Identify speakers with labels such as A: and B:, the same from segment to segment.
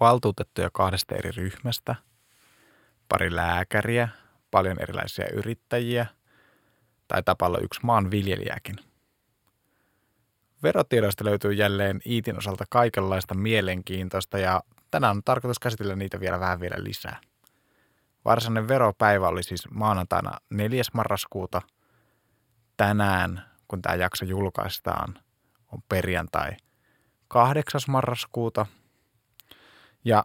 A: valtuutettuja kahdesta eri ryhmästä, pari lääkäriä, paljon erilaisia yrittäjiä – tai tapalla yksi maanviljelijäkin. Verotiedoista löytyy jälleen Iitin osalta kaikenlaista mielenkiintoista ja tänään on tarkoitus käsitellä niitä vielä vähän vielä lisää. Varsinainen veropäivä oli siis maanantaina 4. marraskuuta. Tänään, kun tämä jakso julkaistaan, on perjantai 8. marraskuuta. Ja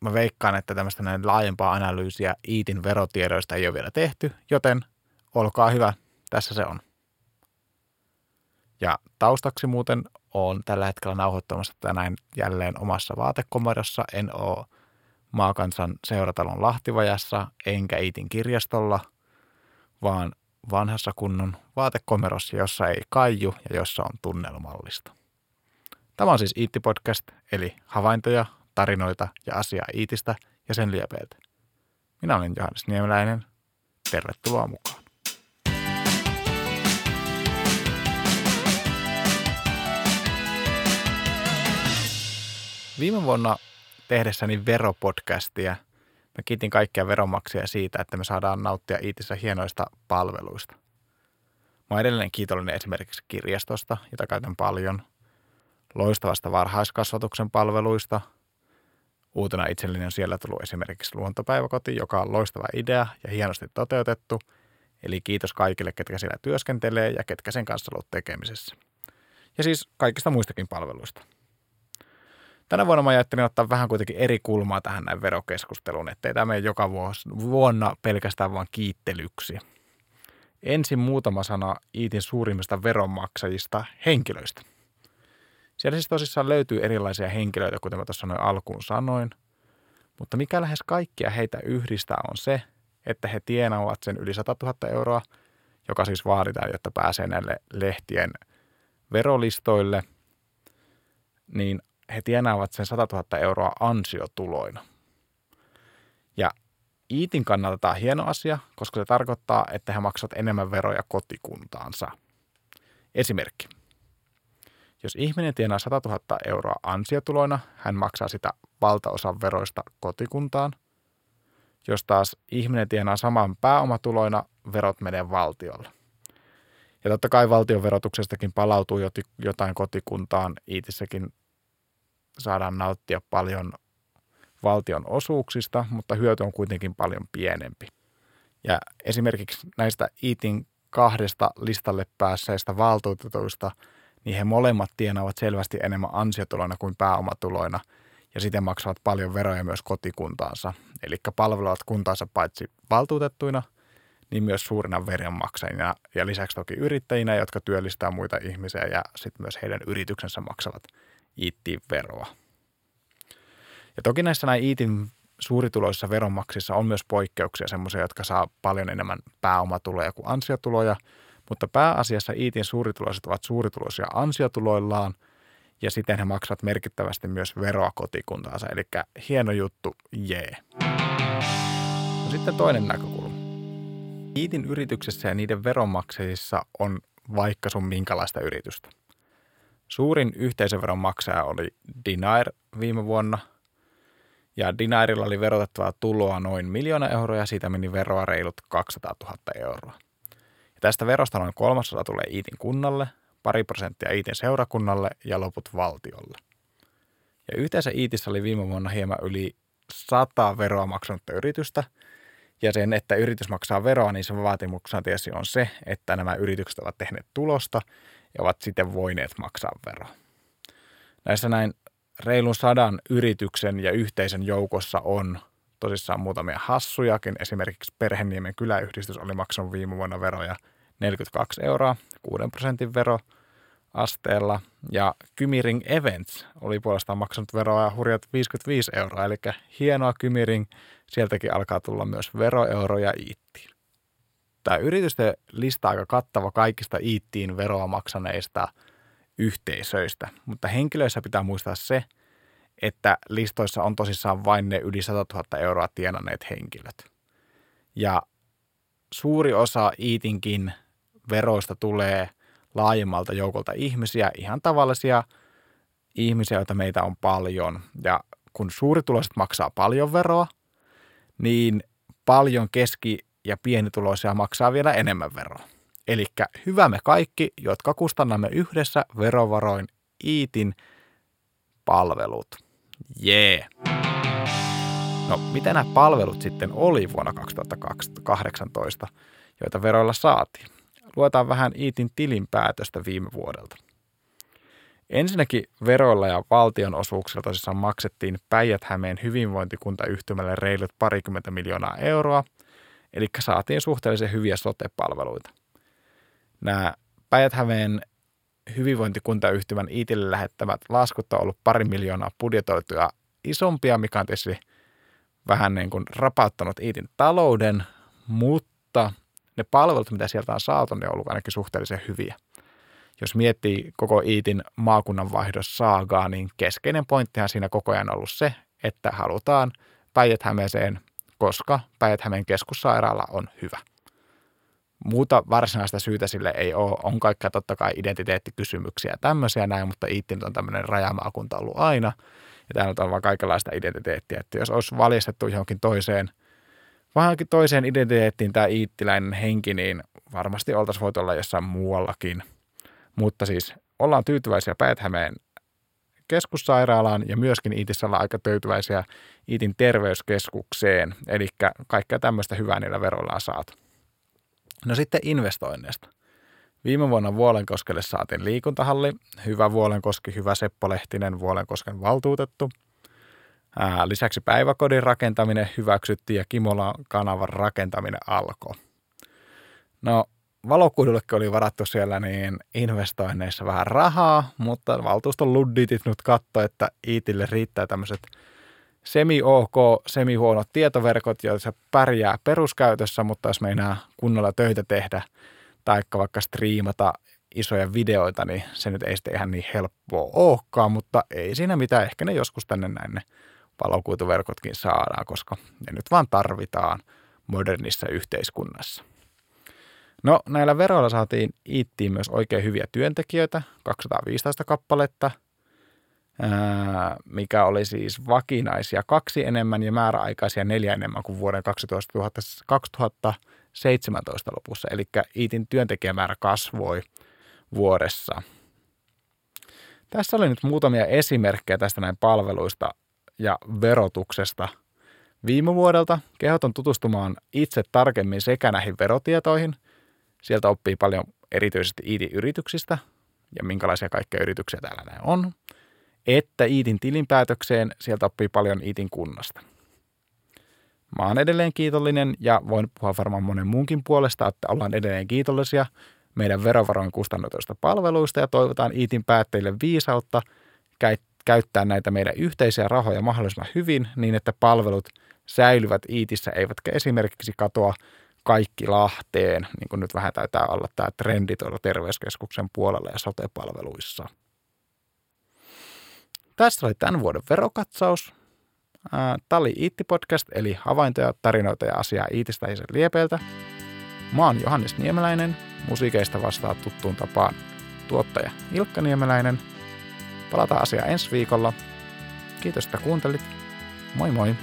A: mä veikkaan, että tämmöistä näin laajempaa analyysiä Iitin verotiedoista ei ole vielä tehty, joten olkaa hyvä, tässä se on. Ja taustaksi muuten on tällä hetkellä nauhoittamassa tänään jälleen omassa vaatekomerossa. En ole Maakansan seuratalon Lahtivajassa enkä Iitin kirjastolla, vaan vanhassa kunnon vaatekomerossa, jossa ei kaiju ja jossa on tunnelmallista. Tämä on siis Iitti Podcast, eli havaintoja, tarinoita ja asiaa Iitistä ja sen liepeiltä. Minä olen Johannes Niemeläinen. Tervetuloa mukaan. Viime vuonna tehdessäni veropodcastia mä kiitin kaikkia veronmaksia siitä, että me saadaan nauttia Iitissä hienoista palveluista. Mä oon edelleen kiitollinen esimerkiksi kirjastosta, jota käytän paljon, loistavasta varhaiskasvatuksen palveluista. Uutena itselleni on siellä tullut esimerkiksi luontopäiväkoti, joka on loistava idea ja hienosti toteutettu. Eli kiitos kaikille, ketkä siellä työskentelee ja ketkä sen kanssa ollut tekemisessä. Ja siis kaikista muistakin palveluista – Tänä vuonna mä ajattelin ottaa vähän kuitenkin eri kulmaa tähän näin verokeskusteluun, ettei tämä mene joka vuonna pelkästään vain kiittelyksi. Ensin muutama sana Iitin suurimmista veronmaksajista henkilöistä. Siellä siis tosissaan löytyy erilaisia henkilöitä, kuten mä tuossa noin alkuun sanoin, mutta mikä lähes kaikkia heitä yhdistää on se, että he tienaavat sen yli 100 000 euroa, joka siis vaaditaan, jotta pääsee näille lehtien verolistoille, niin he tienaavat sen 100 000 euroa ansiotuloina. Ja Iitin kannalta tämä on hieno asia, koska se tarkoittaa, että he maksavat enemmän veroja kotikuntaansa. Esimerkki. Jos ihminen tienaa 100 000 euroa ansiotuloina, hän maksaa sitä valtaosan veroista kotikuntaan. Jos taas ihminen tienaa saman pääomatuloina, verot menee valtiolle. Ja totta kai valtion verotuksestakin palautuu jotain kotikuntaan. Iitissäkin saadaan nauttia paljon valtion osuuksista, mutta hyöty on kuitenkin paljon pienempi. Ja esimerkiksi näistä ITin kahdesta listalle päässeistä valtuutetuista, niin he molemmat tienaavat selvästi enemmän ansiotuloina kuin pääomatuloina ja siten maksavat paljon veroja myös kotikuntaansa. Eli palvelevat kuntaansa paitsi valtuutettuina, niin myös suurina veronmaksajina ja lisäksi toki yrittäjinä, jotka työllistää muita ihmisiä ja sitten myös heidän yrityksensä maksavat iittiin veroa. Ja toki näissä näin iitin suurituloissa veronmaksissa on myös poikkeuksia, semmoisia, jotka saa paljon enemmän pääomatuloja kuin ansiotuloja, mutta pääasiassa iitin suurituloiset ovat suurituloisia ansiotuloillaan ja siten he maksavat merkittävästi myös veroa kotikuntaansa, eli hieno juttu, jee. No sitten toinen näkökulma. Iitin yrityksessä ja niiden veronmaksajissa on vaikka sun minkälaista yritystä. Suurin yhteisöveron maksaja oli Dinair viime vuonna. Ja Dinairilla oli verotettavaa tuloa noin miljoona euroa ja siitä meni veroa reilut 200 000 euroa. Tästä verosta noin kolmasosa tulee Iitin kunnalle, pari prosenttia Iitin seurakunnalle ja loput valtiolle. Ja yhteensä Iitissä oli viime vuonna hieman yli 100 veroa maksanutta yritystä, ja sen, että yritys maksaa veroa, niin se vaatimuksena tietysti on se, että nämä yritykset ovat tehneet tulosta ja ovat sitten voineet maksaa veroa. Näissä näin reilun sadan yrityksen ja yhteisön joukossa on tosissaan muutamia hassujakin. Esimerkiksi Perheniemen kyläyhdistys oli maksanut viime vuonna veroja 42 euroa, 6 prosentin vero asteella. Ja Kymiring Events oli puolestaan maksanut veroa hurjat 55 euroa, eli hienoa Kymiring. Sieltäkin alkaa tulla myös veroeuroja iittiin tämä yritysten lista aika kattava kaikista iittiin veroa maksaneista yhteisöistä, mutta henkilöissä pitää muistaa se, että listoissa on tosissaan vain ne yli 100 000 euroa tienanneet henkilöt. Ja suuri osa iitinkin veroista tulee laajemmalta joukolta ihmisiä, ihan tavallisia ihmisiä, joita meitä on paljon. Ja kun suurituloiset maksaa paljon veroa, niin paljon keski- ja pienituloisia maksaa vielä enemmän veroa. Eli hyvä me kaikki, jotka kustannamme yhdessä verovaroin Iitin palvelut. Jee! Yeah. No, mitä nämä palvelut sitten oli vuonna 2018, joita veroilla saatiin? Luetaan vähän Iitin tilinpäätöstä viime vuodelta. Ensinnäkin veroilla ja valtionosuuksilla tosissaan maksettiin Päijät-Hämeen hyvinvointikuntayhtymälle reilut parikymmentä miljoonaa euroa, eli saatiin suhteellisen hyviä sote-palveluita. Nämä Päijät-Hämeen hyvinvointikuntayhtymän Iitille lähettämät laskut on ollut pari miljoonaa budjetoituja isompia, mikä on tietysti vähän niin kuin rapauttanut Iitin talouden, mutta ne palvelut, mitä sieltä on saatu, ne on ollut ainakin suhteellisen hyviä. Jos miettii koko Iitin maakunnan vaihdos saagaa, niin keskeinen pointtihan siinä koko ajan ollut se, että halutaan päijät koska päijät keskussairaala on hyvä. Muuta varsinaista syytä sille ei ole. On kaikkea totta kai identiteettikysymyksiä ja tämmöisiä näin, mutta Iitin on tämmöinen rajamaakunta ollut aina – ja täällä on vaan kaikenlaista identiteettiä. Että jos olisi valjastettu johonkin toiseen, vähänkin toiseen identiteettiin tämä iittiläinen henki, niin varmasti oltaisiin voitu olla jossain muuallakin. Mutta siis ollaan tyytyväisiä päät keskussairaalaan ja myöskin Iitissä ollaan aika tyytyväisiä Iitin terveyskeskukseen. Eli kaikkea tämmöistä hyvää niillä veroilla on saatu. No sitten investoinneista. Viime vuonna Vuolenkoskelle saatiin liikuntahalli, hyvä Vuolenkoski, hyvä Seppo Lehtinen, Vuolenkosken valtuutettu. Ää, lisäksi päiväkodin rakentaminen hyväksyttiin ja Kimolan kanavan rakentaminen alkoi. No valokuidullekin oli varattu siellä niin investoinneissa vähän rahaa, mutta valtuuston ludditit nyt katsoi, että Iitille riittää tämmöiset semi-ok, semi-huonot tietoverkot, joissa pärjää peruskäytössä, mutta jos meinaa kunnolla töitä tehdä – tai vaikka striimata isoja videoita, niin se nyt ei sitten ihan niin helppoa olekaan, mutta ei siinä mitään. Ehkä ne joskus tänne näin ne valokuituverkotkin saadaan, koska ne nyt vaan tarvitaan modernissa yhteiskunnassa. No näillä veroilla saatiin iittiin myös oikein hyviä työntekijöitä, 215 kappaletta, mikä oli siis vakinaisia kaksi enemmän ja määräaikaisia neljä enemmän kuin vuoden 2000, 2017 lopussa, eli Iitin työntekijämäärä kasvoi vuodessa. Tässä oli nyt muutamia esimerkkejä tästä näin palveluista ja verotuksesta viime vuodelta. Kehoton tutustumaan itse tarkemmin sekä näihin verotietoihin. Sieltä oppii paljon erityisesti Iitin yrityksistä ja minkälaisia kaikkia yrityksiä täällä näin on. Että Iitin tilinpäätökseen sieltä oppii paljon Iitin kunnasta. Mä oon edelleen kiitollinen ja voin puhua varmaan monen muunkin puolesta, että ollaan edelleen kiitollisia meidän verovaroin kustannetuista palveluista ja toivotaan IITin päättäjille viisautta käyttää näitä meidän yhteisiä rahoja mahdollisimman hyvin niin, että palvelut säilyvät IITissä, eivätkä esimerkiksi katoa kaikki Lahteen, niin kuin nyt vähän taitaa olla tämä trendi tuolla terveyskeskuksen puolella ja sote-palveluissa. Tässä oli tämän vuoden verokatsaus. Tämä oli Iitti Podcast, eli havaintoja, tarinoita ja asiaa Iitistä ja sen liepeiltä. Mä oon Johannes Niemeläinen, musiikeista vastaa tuttuun tapaan tuottaja Ilkka Niemeläinen. Palataan asiaan ensi viikolla. Kiitos, että kuuntelit. Moi moi!